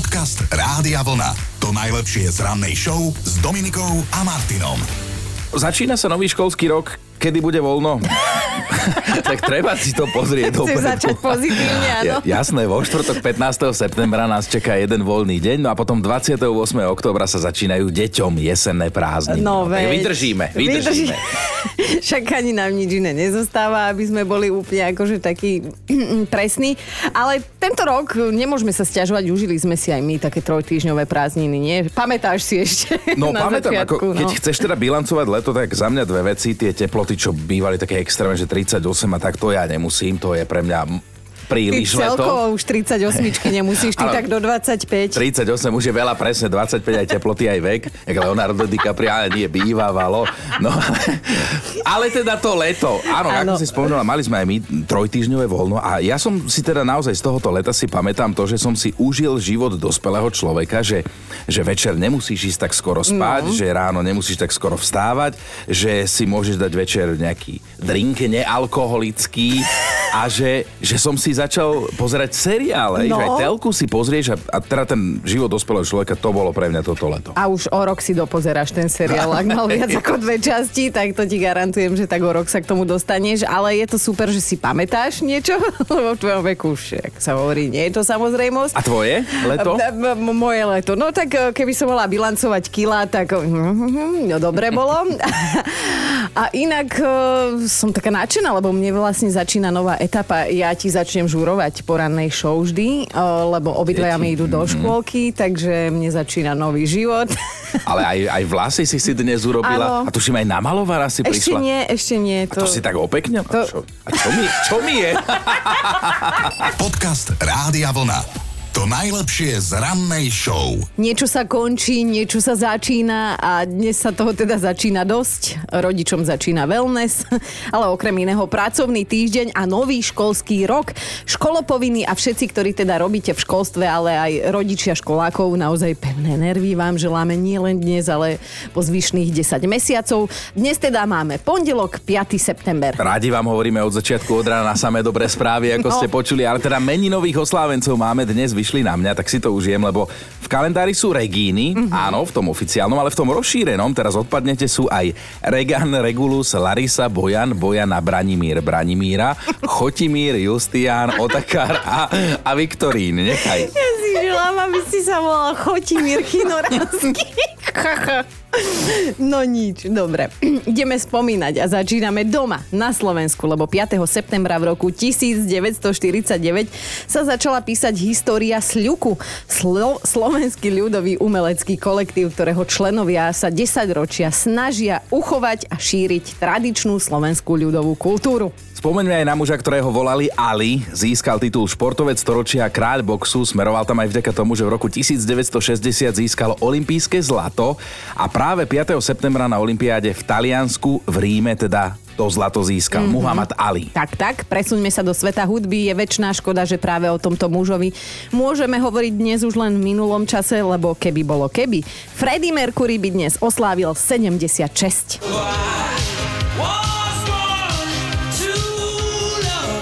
Podcast Rádia Vlna. To najlepšie z rannej show s Dominikou a Martinom. Začína sa nový školský rok. Kedy bude voľno? tak treba si to pozrieť Chceš začať pozitívne, áno. Ja, jasné, vo štvrtok 15. septembra nás čaká jeden voľný deň, no a potom 28. oktobra sa začínajú deťom jesenné prázdniny. No, veď. vydržíme, vydržíme. Však ani nám nič iné nezostáva, aby sme boli úplne akože takí presní. Ale tento rok nemôžeme sa stiažovať, užili sme si aj my také trojtýždňové prázdniny, nie? Pamätáš si ešte No na pamätám, začiatku, ako, keď no. chceš teda bilancovať leto, tak za mňa dve veci, tie teploty, čo bývali také extrémne, že 38 a tak to ja nemusím, to je pre mňa m- Ty príliš leto. celkovo už 38 nemusíš, ty tak do 25. 38 už je veľa, presne 25 aj teploty, aj vek. Jak Leonardo DiCaprio, ale nie, bývávalo. No, ale teda to leto. Áno, Áno. ako si spomenula, mali sme aj my trojtýždňové voľno a ja som si teda naozaj z tohoto leta si pamätám to, že som si užil život dospelého človeka, že, že večer nemusíš ísť tak skoro spať, no. že ráno nemusíš tak skoro vstávať, že si môžeš dať večer nejaký drink nealkoholický a že, že som si začal pozerať seriále, No. že aj telku si pozrieš a, a teda ten život dospelého človeka, to bolo pre mňa toto leto. A už o rok si dopozeráš ten seriál. Ak mal viac ako dve časti, tak to ti garantujem, že tak o rok sa k tomu dostaneš. Ale je to super, že si pamätáš niečo, lebo v tvojom veku už, jak sa hovorí, nie je to samozrejmosť. A tvoje leto? M- m- Moje leto. No tak e, keby som mala bilancovať kila, tak mm, no dobre bolo. A inak e, som taká nadšená, lebo mne vlastne začína nová etapa. Ja ti začnem žurovať po rannej show vždy, e, lebo obidvaja mi idú do škôlky, takže mne začína nový život. Ale aj, aj vlasy si si dnes urobila. Áno. A tuším aj namalovaná si Ešte prišla. nie, ešte nie. A to si tak opekne? To- A, čo, a čo, mi, čo mi je? Podcast Rádia Vlna. To najlepšie z rannej show. Niečo sa končí, niečo sa začína a dnes sa toho teda začína dosť. Rodičom začína wellness, ale okrem iného pracovný týždeň a nový školský rok. Školopovinný a všetci, ktorí teda robíte v školstve, ale aj rodičia školákov, naozaj pevné nervy vám želáme nie len dnes, ale po zvyšných 10 mesiacov. Dnes teda máme pondelok, 5. september. Rádi vám hovoríme od začiatku od rána samé dobré správy, ako No. ste počuli, ale teda meninových oslávencov máme dnes, vyšli na mňa, tak si to užijem, lebo v kalendári sú Regíny, Mhm. áno, v tom oficiálnom, ale v tom rozšírenom, teraz odpadnete, sú aj Regan, Regulus, Larisa, Bojan, Bojan a Branimír, Branimíra, Chotimír, Justián, Otakar a, a Viktorín. Nechaj. Ja si želám, aby si sa volal Chotimír Chinoranský. No nič, dobre. Ideme spomínať a začíname doma na Slovensku, lebo 5. septembra v roku 1949 sa začala písať história Sľuku, Slo- slovenský ľudový umelecký kolektív, ktorého členovia sa 10 ročia snažia uchovať a šíriť tradičnú slovenskú ľudovú kultúru. Spomeňme aj na muža, ktorého volali Ali. Získal titul športovec storočia kráľ boxu. Smeroval tam aj vďaka tomu, že v roku 1960 získal olympijské zlato a práve 5. septembra na olympiáde v Taliansku v Ríme teda to zlato získal mm-hmm. Muhammad Ali. Tak, tak, presuňme sa do sveta hudby. Je väčšiná škoda, že práve o tomto mužovi môžeme hovoriť dnes už len v minulom čase, lebo keby bolo keby. Freddie Mercury by dnes oslávil 76.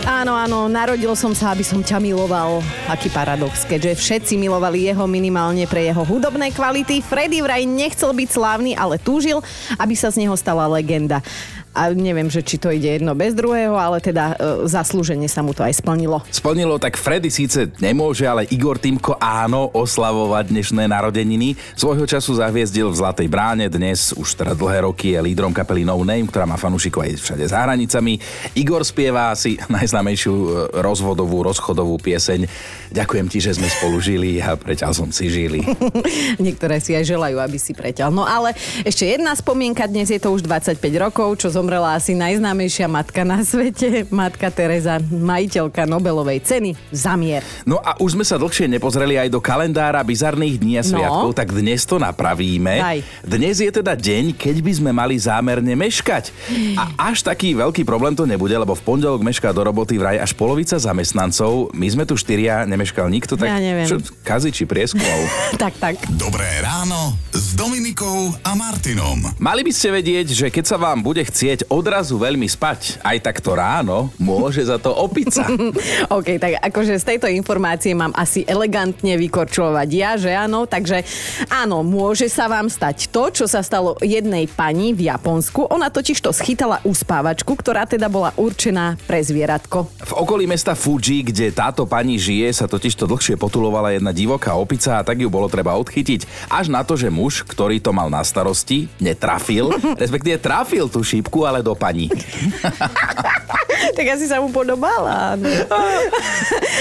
Áno, áno, narodil som sa, aby som ťa miloval. Aký paradox, keďže všetci milovali jeho minimálne pre jeho hudobné kvality. Freddy vraj nechcel byť slávny, ale túžil, aby sa z neho stala legenda. A neviem, že či to ide jedno bez druhého, ale teda e, zaslúžene sa mu to aj splnilo. Splnilo, tak Freddy síce nemôže, ale Igor Timko áno oslavovať dnešné narodeniny. Svojho času zahviezdil v Zlatej bráne, dnes už teda dlhé roky je lídrom kapely No Name, ktorá má fanúšikov aj všade za hranicami. Igor spieva asi najznámejšiu e, rozvodovú, rozchodovú pieseň. Ďakujem ti, že sme spolu žili a preťal som si žili. Niektoré si aj želajú, aby si preťal. No ale ešte jedna spomienka, dnes je to už 25 rokov, čo zomrela asi najznámejšia matka na svete, matka Teresa, majiteľka Nobelovej ceny za mier. No a už sme sa dlhšie nepozreli aj do kalendára bizarných dní a sviatkov, tak dnes to napravíme. Daj. Dnes je teda deň, keď by sme mali zámerne meškať. A až taký veľký problém to nebude, lebo v pondelok mešká do roboty vraj až polovica zamestnancov. My sme tu štyria, nemeškal nikto, tak Ja neviem. čo, kazi či prieskumov. tak, tak. Dobré ráno s Dominikou a Martinom. Mali by ste vedieť, že keď sa vám bude chcieť keď odrazu veľmi spať, aj takto ráno, môže za to opica. OK, tak akože z tejto informácie mám asi elegantne vykorčovať ja, že áno, takže áno, môže sa vám stať to, čo sa stalo jednej pani v Japonsku. Ona totiž to schytala uspávačku, ktorá teda bola určená pre zvieratko. V okolí mesta Fuji, kde táto pani žije, sa totiž to dlhšie potulovala jedna divoká opica a tak ju bolo treba odchytiť. Až na to, že muž, ktorý to mal na starosti, netrafil, respektíve trafil tú šípku, ale do pani. tak asi sa mu podobala. No.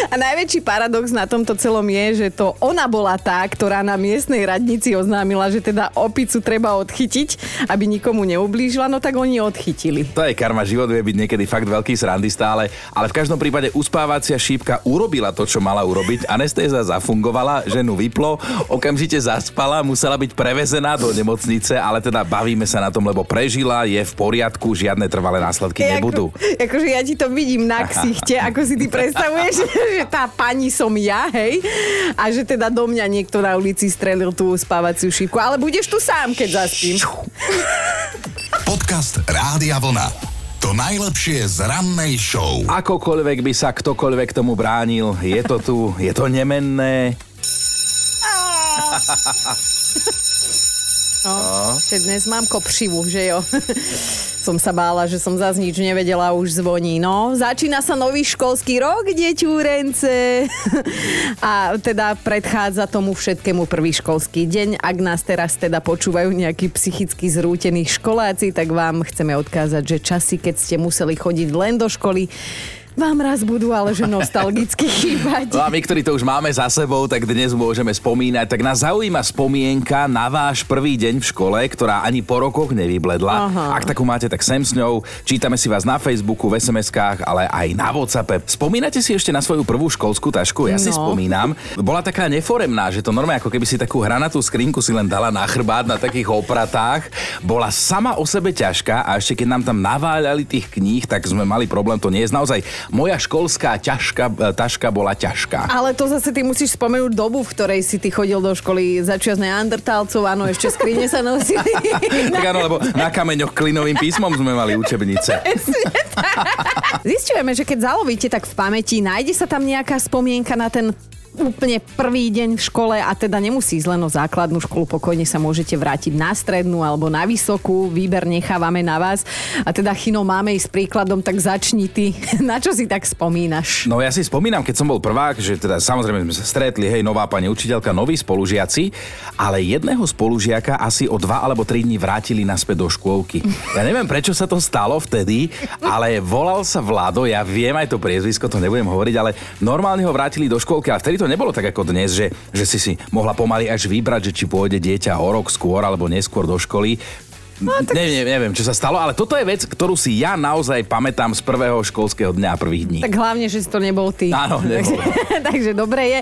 A najväčší paradox na tomto celom je, že to ona bola tá, ktorá na miestnej radnici oznámila, že teda opicu treba odchytiť, aby nikomu neublížila, no tak oni odchytili. To je karma, život vie byť niekedy fakt veľký srandista, ale, ale v každom prípade uspávacia šípka urobila to, čo mala urobiť. Anestéza zafungovala, ženu vyplo, okamžite zaspala, musela byť prevezená do nemocnice, ale teda bavíme sa na tom, lebo prežila, je v poriadku, žiadne trvalé následky nebudú. Ako, akože ja ti to vidím na ksichte, ako si ty predstavuješ, že tá pani som ja, hej, a že teda do mňa niekto na ulici strelil tú spávaciu šípku, ale budeš tu sám, keď zaspím. Podcast Rádia Vlna. To najlepšie z rannej show. Akokoľvek by sa ktokoľvek tomu bránil, je to tu, je to nemenné. No, dnes mám kopřivu, že jo. som sa bála, že som zase nič nevedela, už zvoní. No, začína sa nový školský rok, deťúrence. A teda predchádza tomu všetkému prvý školský deň. Ak nás teraz teda počúvajú nejakí psychicky zrútení školáci, tak vám chceme odkázať, že časy, keď ste museli chodiť len do školy, vám raz budú ale že nostalgicky chýbať. No a my, ktorí to už máme za sebou, tak dnes môžeme spomínať. Tak nás zaujíma spomienka na váš prvý deň v škole, ktorá ani po rokoch nevybledla. Aha. Ak takú máte, tak sem s ňou. Čítame si vás na Facebooku, v SMS-kách, ale aj na WhatsAppe. Spomínate si ešte na svoju prvú školskú tašku? Ja no. si spomínam. Bola taká neforemná, že to normálne ako keby si takú hranatú skrinku si len dala na chrbát na takých opratách. Bola sama o sebe ťažká a ešte keď nám tam naváľali tých kníh, tak sme mali problém. To nie je naozaj moja školská ťažka, e, taška bola ťažká. Ale to zase ty musíš spomenúť dobu, v ktorej si ty chodil do školy začias neandertálcov, áno, ešte skrine sa nosili. tak áno, lebo na kameňoch klinovým písmom sme mali učebnice. Zistujeme, že keď zalovíte tak v pamäti, nájde sa tam nejaká spomienka na ten úplne prvý deň v škole a teda nemusí ísť len o základnú školu, pokojne sa môžete vrátiť na strednú alebo na vysokú, výber nechávame na vás. A teda Chino, máme ísť príkladom, tak začni ty. Na čo si tak spomínaš? No ja si spomínam, keď som bol prvák, že teda samozrejme sme sa stretli, hej, nová pani učiteľka, noví spolužiaci, ale jedného spolužiaka asi o dva alebo tri dní vrátili naspäť do škôlky. Ja neviem, prečo sa to stalo vtedy, ale volal sa Vlado, ja viem aj to priezvisko, to nebudem hovoriť, ale normálne ho vrátili do škôlky a vtedy to nebolo tak ako dnes, že, že si si mohla pomaly až vybrať, že či pôjde dieťa o rok skôr alebo neskôr do školy. No, tak... neviem, neviem, čo sa stalo, ale toto je vec, ktorú si ja naozaj pamätám z prvého školského dňa a prvých dní. Tak hlavne, že si to nebol ty. Áno, nebol. takže, takže dobre je.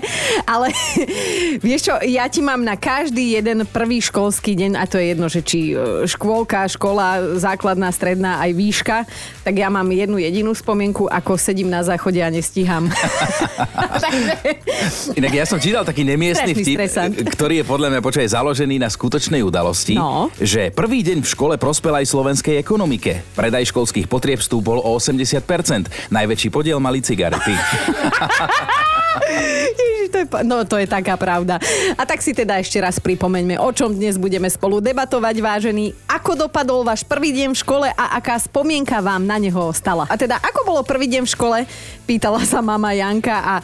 Ale vieš čo, ja ti mám na každý jeden prvý školský deň, a to je jedno, že či e, škôlka, škola, základná, stredná, aj výška, tak ja mám jednu jedinú spomienku, ako sedím na záchode a nestíham. Inak ja som čítal taký nemiestný vtip, stresant. ktorý je podľa mňa počaj založený na skutočnej udalosti, no. že prvý deň v škole prospel aj slovenskej ekonomike. Predaj školských potrieb vstúpol o 80%. Najväčší podiel mali cigarety. To je, no to je taká pravda. A tak si teda ešte raz pripomeňme, o čom dnes budeme spolu debatovať, vážený. Ako dopadol váš prvý deň v škole a aká spomienka vám na neho ostala? A teda, ako bolo prvý deň v škole? Pýtala sa mama Janka a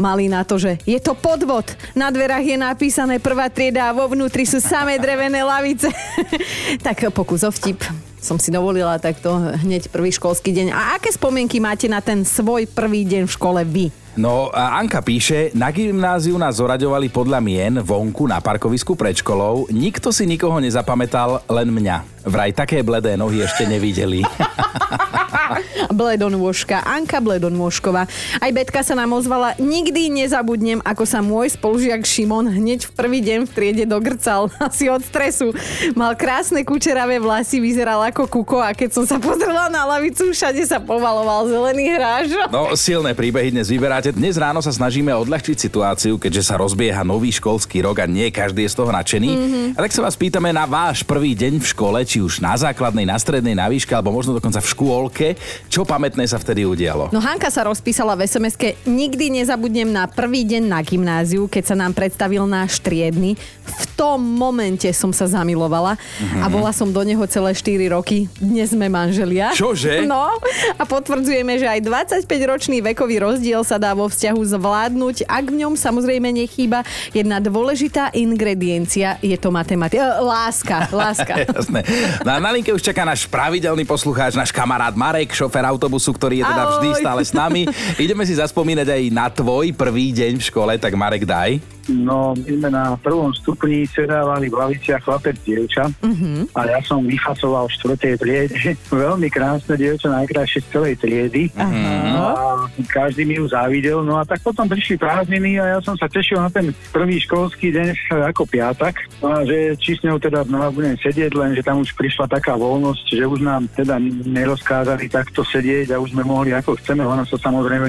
mali na to, že je to podvod. Na dverách je napísané prvá trieda a vo vnútri sú samé drevené lavice. tak pokus o vtip som si dovolila takto hneď prvý školský deň. A aké spomienky máte na ten svoj prvý deň v škole vy? No a Anka píše, na gymnáziu nás zoraďovali podľa mien vonku na parkovisku pred školou. Nikto si nikoho nezapamätal, len mňa. Vraj také bledé nohy ešte nevideli. Bledonôžka, Anka Bledonôžková. Aj Betka sa nám ozvala, nikdy nezabudnem, ako sa môj spolužiak Šimon hneď v prvý deň v triede dogrcal asi od stresu. Mal krásne kučeravé vlasy, vyzeral ako kuko a keď som sa pozrela na lavicu, všade sa povaloval zelený hráž. No, silné príbehy dnes vyberáte. Dnes ráno sa snažíme odľahčiť situáciu, keďže sa rozbieha nový školský rok a nie každý je z toho nadšený. Mm-hmm. A tak sa vás pýtame na váš prvý deň v škole, či už na základnej, na strednej, na výške, alebo možno dokonca v škôlke. Čo pamätné sa vtedy udialo? No Hanka sa rozpísala v sms Nikdy nezabudnem na prvý deň na gymnáziu, keď sa nám predstavil náš triedny. V tom momente som sa zamilovala mm-hmm. a bola som do neho celé 4 roky. Dnes sme manželia. Čože? No a potvrdzujeme, že aj 25-ročný vekový rozdiel sa dá vo vzťahu zvládnuť, ak v ňom samozrejme nechýba jedna dôležitá ingrediencia, je to matematika. E, láska, láska. Jasné. Na, na linke už čaká náš pravidelný poslucháč, náš kamarát Marek, šofer autobusu, ktorý je teda vždy stále s nami. Ideme si zaspomínať aj na tvoj prvý deň v škole, tak Marek daj. No, my sme na prvom stupni sedávali v laviciach chlapec dievča uh-huh. a ja som vyfasoval v štvrtej triede. Veľmi krásne dievča, najkrajšie z celej triedy. Uh-huh. No a každý mi ju závidel. No a tak potom prišli prázdniny a ja som sa tešil na ten prvý školský deň ako piatak. No a že či s ňou teda znova budem sedieť, len že tam už prišla taká voľnosť, že už nám teda nerozkázali takto sedieť a už sme mohli ako chceme. Ona sa samozrejme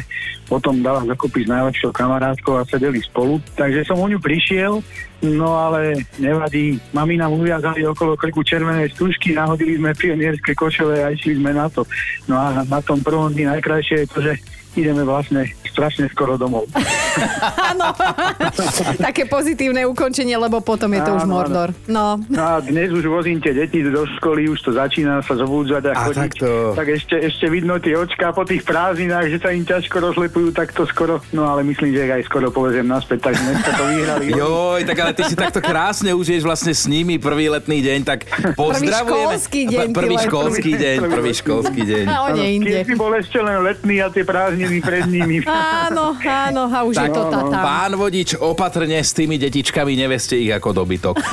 potom dala zakopy s najlepšou kamarátkou a sedeli spolu. Takže som o ňu prišiel, no ale nevadí. Mami nám uviazali okolo krku červenej stužky, nahodili sme pionierské košele a išli sme na to. No a na tom prvom dni najkrajšie je to, že ideme vlastne strašne skoro domov. Áno, také pozitívne ukončenie, lebo potom je to áno, už Mordor. No. no a dnes už vozím tie deti do školy, už to začína sa zobúdzať a, a chodiť. To... Tak ešte, ešte vidno tie očká po tých prázdninách, že sa im ťažko rozlepujú, tak to skoro, no ale myslím, že aj skoro povezem naspäť, tak dneska to vyhrali. Joj, tak ale ty si takto krásne užiješ vlastne s nimi prvý letný deň, tak pozdravujeme. Prvý školský deň. Prvý školský deň, prvý školský deň. A oni inde. Si bol ešte len letný a tie prázdniny pred nimi. Áno, áno, a už tak, je to tata. Pán vodič, opatrne s tými detičkami, neveste ich ako dobytok.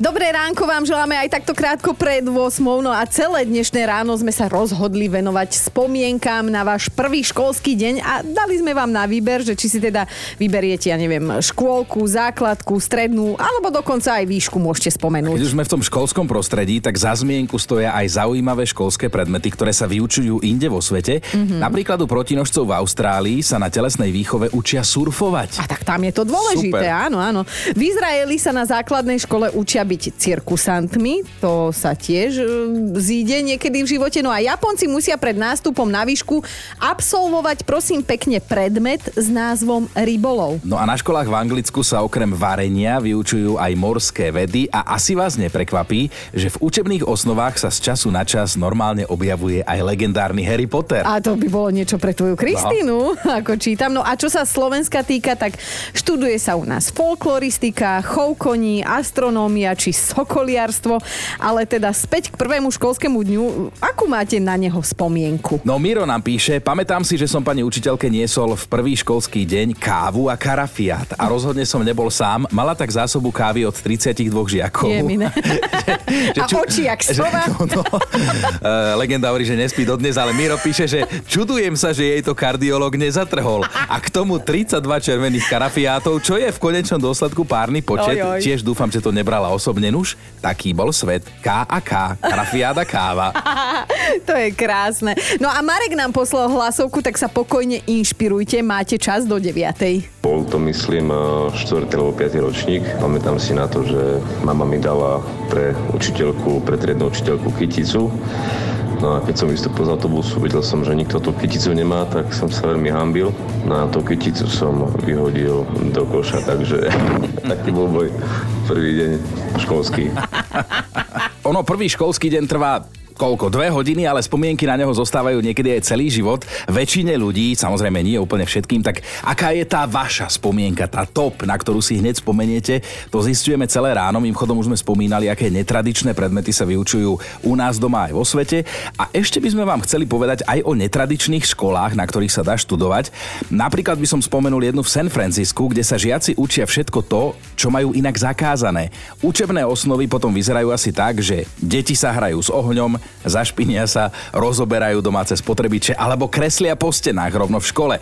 Dobré ránko vám želáme aj takto krátko pred 8. No a celé dnešné ráno sme sa rozhodli venovať spomienkám na váš prvý školský deň a dali sme vám na výber, že či si teda vyberiete, ja neviem, škôlku, základku, strednú alebo dokonca aj výšku môžete spomenúť. Keď už sme v tom školskom prostredí, tak za zmienku stoja aj zaujímavé školské predmety, ktoré sa vyučujú inde vo svete. Mm-hmm. Napríklad u protinožcov v Austrálii sa na telesnej výchove učia surfovať. A tak tam je to dôležité, Super. áno, áno. V Izraeli sa na základnej škole učia byť cirkusantmi, to sa tiež e, zíde niekedy v živote. No a Japonci musia pred nástupom na výšku absolvovať, prosím pekne, predmet s názvom rybolov. No a na školách v Anglicku sa okrem varenia vyučujú aj morské vedy a asi vás neprekvapí, že v učebných osnovách sa z času na čas normálne objavuje aj legendárny Harry Potter. A to by bolo niečo pre tvoju Kristínu, no. ako čítam. No a čo sa Slovenska týka, tak študuje sa u nás folkloristika, chov koní, astronómia či sokoliarstvo, ale teda späť k prvému školskému dňu, akú máte na neho spomienku? No Miro nám píše, pamätám si, že som pani učiteľke niesol v prvý školský deň kávu a karafiát a rozhodne som nebol sám, mala tak zásobu kávy od 32 žiakov. Je že, že, a oči jak slova. No, no, uh, legenda hovorí, že nespí dodnes, ale Miro píše, že čudujem sa, že jej to kardiolog nezatrhol. A k tomu 32 červených karafiátov, čo je v konečnom dôsledku párny počet. Oj, oj. Tiež dúfam, že to nebrala osobne nuž, taký bol svet. K a K, Rafiada káva. to je krásne. No a Marek nám poslal hlasovku, tak sa pokojne inšpirujte, máte čas do 9. Bol to myslím 4. alebo 5. ročník. Pamätám si na to, že mama mi dala pre učiteľku, pre triednu učiteľku kyticu No a keď som vystúpil z autobusu, videl som, že nikto tú kyticu nemá, tak som sa veľmi hambil. No a tú kyticu som vyhodil do koša, takže taký bol môj prvý deň školský. ono, prvý školský deň trvá koľko, dve hodiny, ale spomienky na neho zostávajú niekedy aj celý život. Väčšine ľudí, samozrejme nie úplne všetkým, tak aká je tá vaša spomienka, tá top, na ktorú si hneď spomeniete, to zistujeme celé ráno. Mým chodom už sme spomínali, aké netradičné predmety sa vyučujú u nás doma aj vo svete. A ešte by sme vám chceli povedať aj o netradičných školách, na ktorých sa dá študovať. Napríklad by som spomenul jednu v San Francisku, kde sa žiaci učia všetko to, čo majú inak zakázané. Učebné osnovy potom vyzerajú asi tak, že deti sa hrajú s ohňom, zašpinia sa, rozoberajú domáce spotrebiče alebo kreslia po stenách rovno v škole.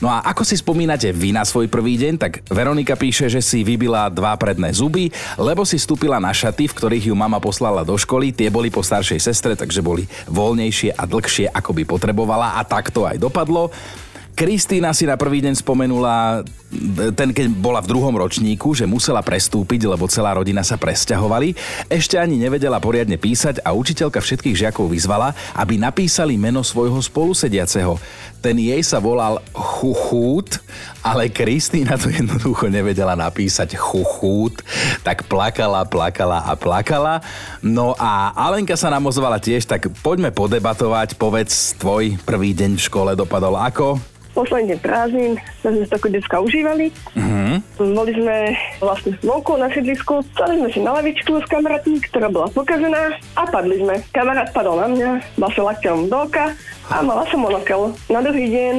No a ako si spomínate vy na svoj prvý deň, tak Veronika píše, že si vybila dva predné zuby, lebo si stúpila na šaty, v ktorých ju mama poslala do školy. Tie boli po staršej sestre, takže boli voľnejšie a dlhšie, ako by potrebovala a tak to aj dopadlo. Kristýna si na prvý deň spomenula ten, keď bola v druhom ročníku, že musela prestúpiť, lebo celá rodina sa presťahovali. Ešte ani nevedela poriadne písať a učiteľka všetkých žiakov vyzvala, aby napísali meno svojho spolusediaceho. Ten jej sa volal Chuchút, ale Kristýna to jednoducho nevedela napísať Chuchút, tak plakala, plakala a plakala. No a Alenka sa nám ozvala tiež, tak poďme podebatovať, povedz, tvoj prvý deň v škole dopadol ako? Posledný deň prázdnin sme sa ako detská užívali. Uh-huh. Boli sme vlastne vonku na sídlisku, stali sme si na lavičku s kamarátmi, ktorá bola pokazená a padli sme. Kamarát padol na mňa, bol sa lakťom do oka a mala som monokel. Na druhý deň,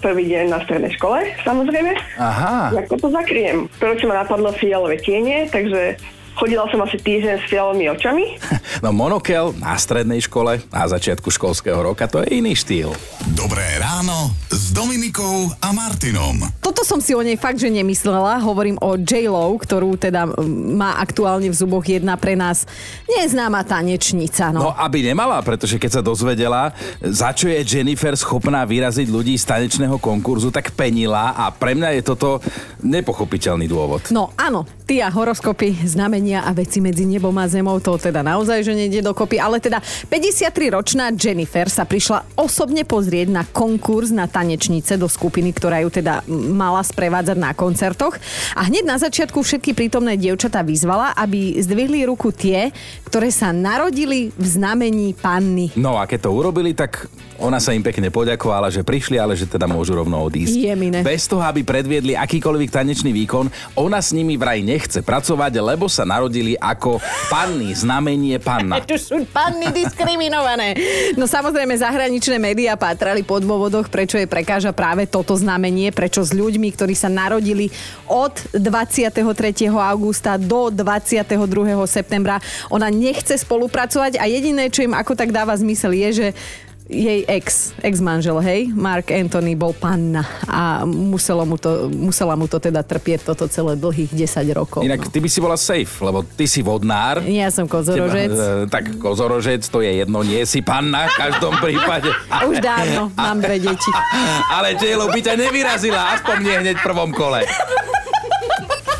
prvý deň na strednej škole, samozrejme. Aha. Ako to zakriem? Prvé, ma napadlo, fialové tiene, takže Chodila som asi týždeň s fialovými očami. No monokel na strednej škole na začiatku školského roka to je iný štýl. Dobré ráno s Dominikou a Martinom. Toto som si o nej fakt, že nemyslela. Hovorím o j ktorú teda má aktuálne v zuboch jedna pre nás neznáma tanečnica. No. no aby nemala, pretože keď sa dozvedela, za čo je Jennifer schopná vyraziť ľudí z tanečného konkurzu, tak penila a pre mňa je toto nepochopiteľný dôvod. No áno, Tia, horoskopy, znamenia a veci medzi nebom a zemou, to teda naozaj, že nejde dokopy. Ale teda 53-ročná Jennifer sa prišla osobne pozrieť na konkurs na tanečnice do skupiny, ktorá ju teda mala sprevádzať na koncertoch. A hneď na začiatku všetky prítomné dievčatá vyzvala, aby zdvihli ruku tie, ktoré sa narodili v znamení panny. No a keď to urobili, tak ona sa im pekne poďakovala, že prišli, ale že teda môžu rovno odísť. Jemine. Bez toho, aby predviedli akýkoľvek tanečný výkon, ona s nimi vraj nechce pracovať, lebo sa narodili ako panny, znamenie panna. Tu sú panny diskriminované. No samozrejme, zahraničné médiá pátrali po dôvodoch, prečo je prekáža práve toto znamenie, prečo s ľuďmi, ktorí sa narodili od 23. augusta do 22. septembra, ona nechce spolupracovať a jediné, čo im ako tak dáva zmysel je, že jej ex, ex-manžel, hej, Mark Anthony bol panna a muselo mu to, musela mu to teda trpieť toto celé dlhých 10 rokov. Inak no. ty by si bola safe, lebo ty si vodnár. Ja som kozorožec. Teba, e, tak kozorožec, to je jedno, nie si panna v každom prípade. Už dávno, mám dve deti. Ale J-Lo by ťa nevyrazila, aspoň nie hneď v prvom kole.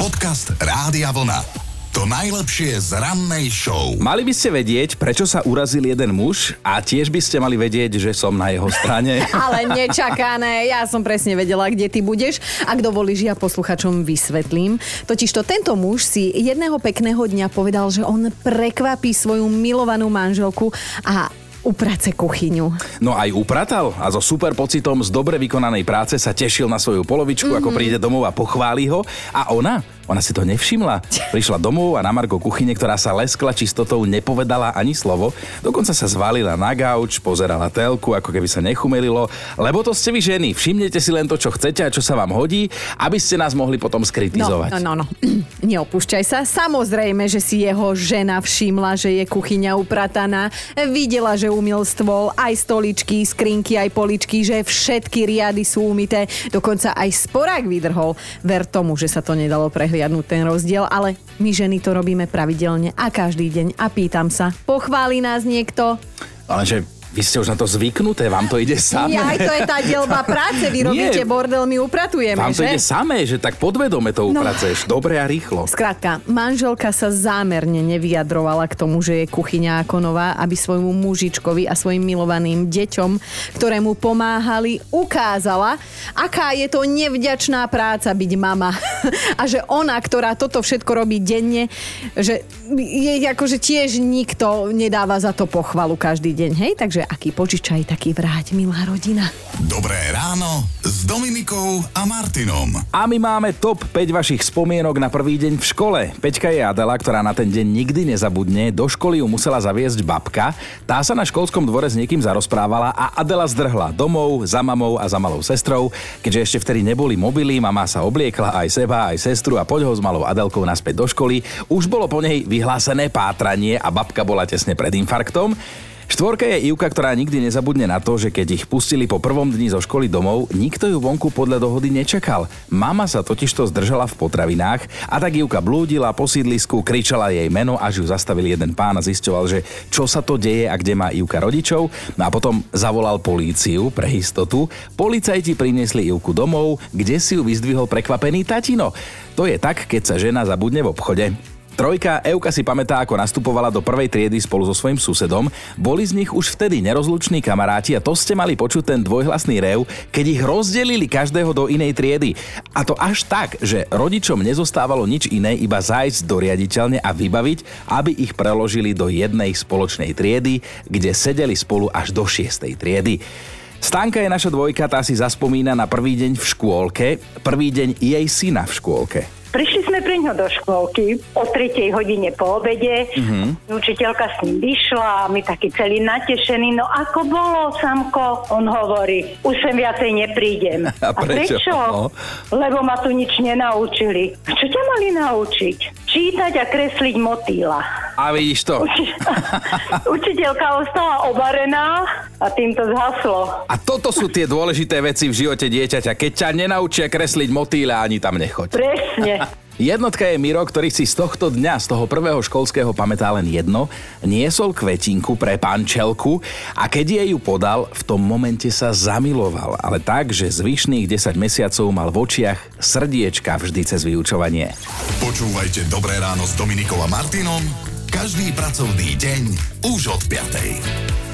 Podcast Rádia Vlna. To najlepšie z rannej show. Mali by ste vedieť, prečo sa urazil jeden muž a tiež by ste mali vedieť, že som na jeho strane. Ale nečakané, ja som presne vedela, kde ty budeš. Ak dovolíš, ja posluchačom vysvetlím. Totižto tento muž si jedného pekného dňa povedal, že on prekvapí svoju milovanú manželku a uprace kuchyňu. No aj upratal a so super pocitom z dobre vykonanej práce sa tešil na svoju polovičku, mm-hmm. ako mhm. príde domov a pochváli ho. A ona ona si to nevšimla. Prišla domov a na Margo kuchyne, ktorá sa leskla čistotou, nepovedala ani slovo. Dokonca sa zvalila na gauč, pozerala telku, ako keby sa nechumelilo. Lebo to ste vy ženy. Všimnete si len to, čo chcete a čo sa vám hodí, aby ste nás mohli potom skritizovať. No, no, no. no. Neopúšťaj sa. Samozrejme, že si jeho žena všimla, že je kuchyňa uprataná. Videla, že umil stôl, aj stoličky, skrinky, aj poličky, že všetky riady sú umité. Dokonca aj sporák vydrhol. Ver tomu, že sa to nedalo prehľadať prehliadnúť ten rozdiel, ale my ženy to robíme pravidelne a každý deň a pýtam sa, pochváli nás niekto? Ale že vy ste už na to zvyknuté, vám to ide samé. Ja, aj to je tá dielba práce, vy robíte Nie, bordel, my upratujeme, Vám to že? ide samé, že tak podvedome to no. upracuješ, no, dobre a rýchlo. Skrátka, manželka sa zámerne nevyjadrovala k tomu, že je kuchyňa ako nová, aby svojmu mužičkovi a svojim milovaným deťom, ktoré mu pomáhali, ukázala, aká je to nevďačná práca byť mama. a že ona, ktorá toto všetko robí denne, že jej akože tiež nikto nedáva za to pochvalu každý deň, hej? Takže aký požičaj, taký vráť, milá rodina. Dobré ráno s Dominikou a Martinom. A my máme top 5 vašich spomienok na prvý deň v škole. Peťka je Adela, ktorá na ten deň nikdy nezabudne. Do školy ju musela zaviesť babka. Tá sa na školskom dvore s niekým zarozprávala a Adela zdrhla domov, za mamou a za malou sestrou. Keďže ešte vtedy neboli mobily, mama sa obliekla aj seba, aj sestru a poď ho s malou Adelkou naspäť do školy. Už bolo po nej vyhlásené pátranie a babka bola tesne pred infarktom. Štvorka je Ivka, ktorá nikdy nezabudne na to, že keď ich pustili po prvom dni zo školy domov, nikto ju vonku podľa dohody nečakal. Mama sa totižto zdržala v potravinách a tak Ivka blúdila po sídlisku, kričala jej meno, až ju zastavil jeden pán a zisťoval, že čo sa to deje a kde má Ivka rodičov. No a potom zavolal políciu pre istotu. Policajti priniesli Ivku domov, kde si ju vyzdvihol prekvapený tatino. To je tak, keď sa žena zabudne v obchode. Trojka, Euka si pamätá, ako nastupovala do prvej triedy spolu so svojím susedom. Boli z nich už vtedy nerozluční kamaráti a to ste mali počuť ten dvojhlasný rev, keď ich rozdelili každého do inej triedy. A to až tak, že rodičom nezostávalo nič iné, iba zájsť do riaditeľne a vybaviť, aby ich preložili do jednej spoločnej triedy, kde sedeli spolu až do šiestej triedy. Stanka je naša dvojka, tá si zaspomína na prvý deň v škôlke, prvý deň jej syna v škôlke. Prišli sme pri ňo do škôlky o 3. hodine po obede. Mm-hmm. Učiteľka s ním vyšla a my taký celý natešený. No ako bolo, Samko? On hovorí, už sem viacej neprídem. A prečo? A prečo? No. Lebo ma tu nič nenaučili. A čo ťa mali naučiť? Čítať a kresliť motýla. A vidíš to. Uči- Učiteľka ostala obarená a tým to zhaslo. A toto sú tie dôležité veci v živote dieťaťa. Keď ťa nenaučia kresliť motýle, ani tam nechoď. Presne. Jednotka je Miro, ktorý si z tohto dňa, z toho prvého školského pamätá len jedno, niesol kvetinku pre pančelku a keď jej ju podal, v tom momente sa zamiloval, ale tak, že zvyšných 10 mesiacov mal v očiach srdiečka vždy cez vyučovanie. Počúvajte Dobré ráno s Dominikom a Martinom každý pracovný deň už od 5.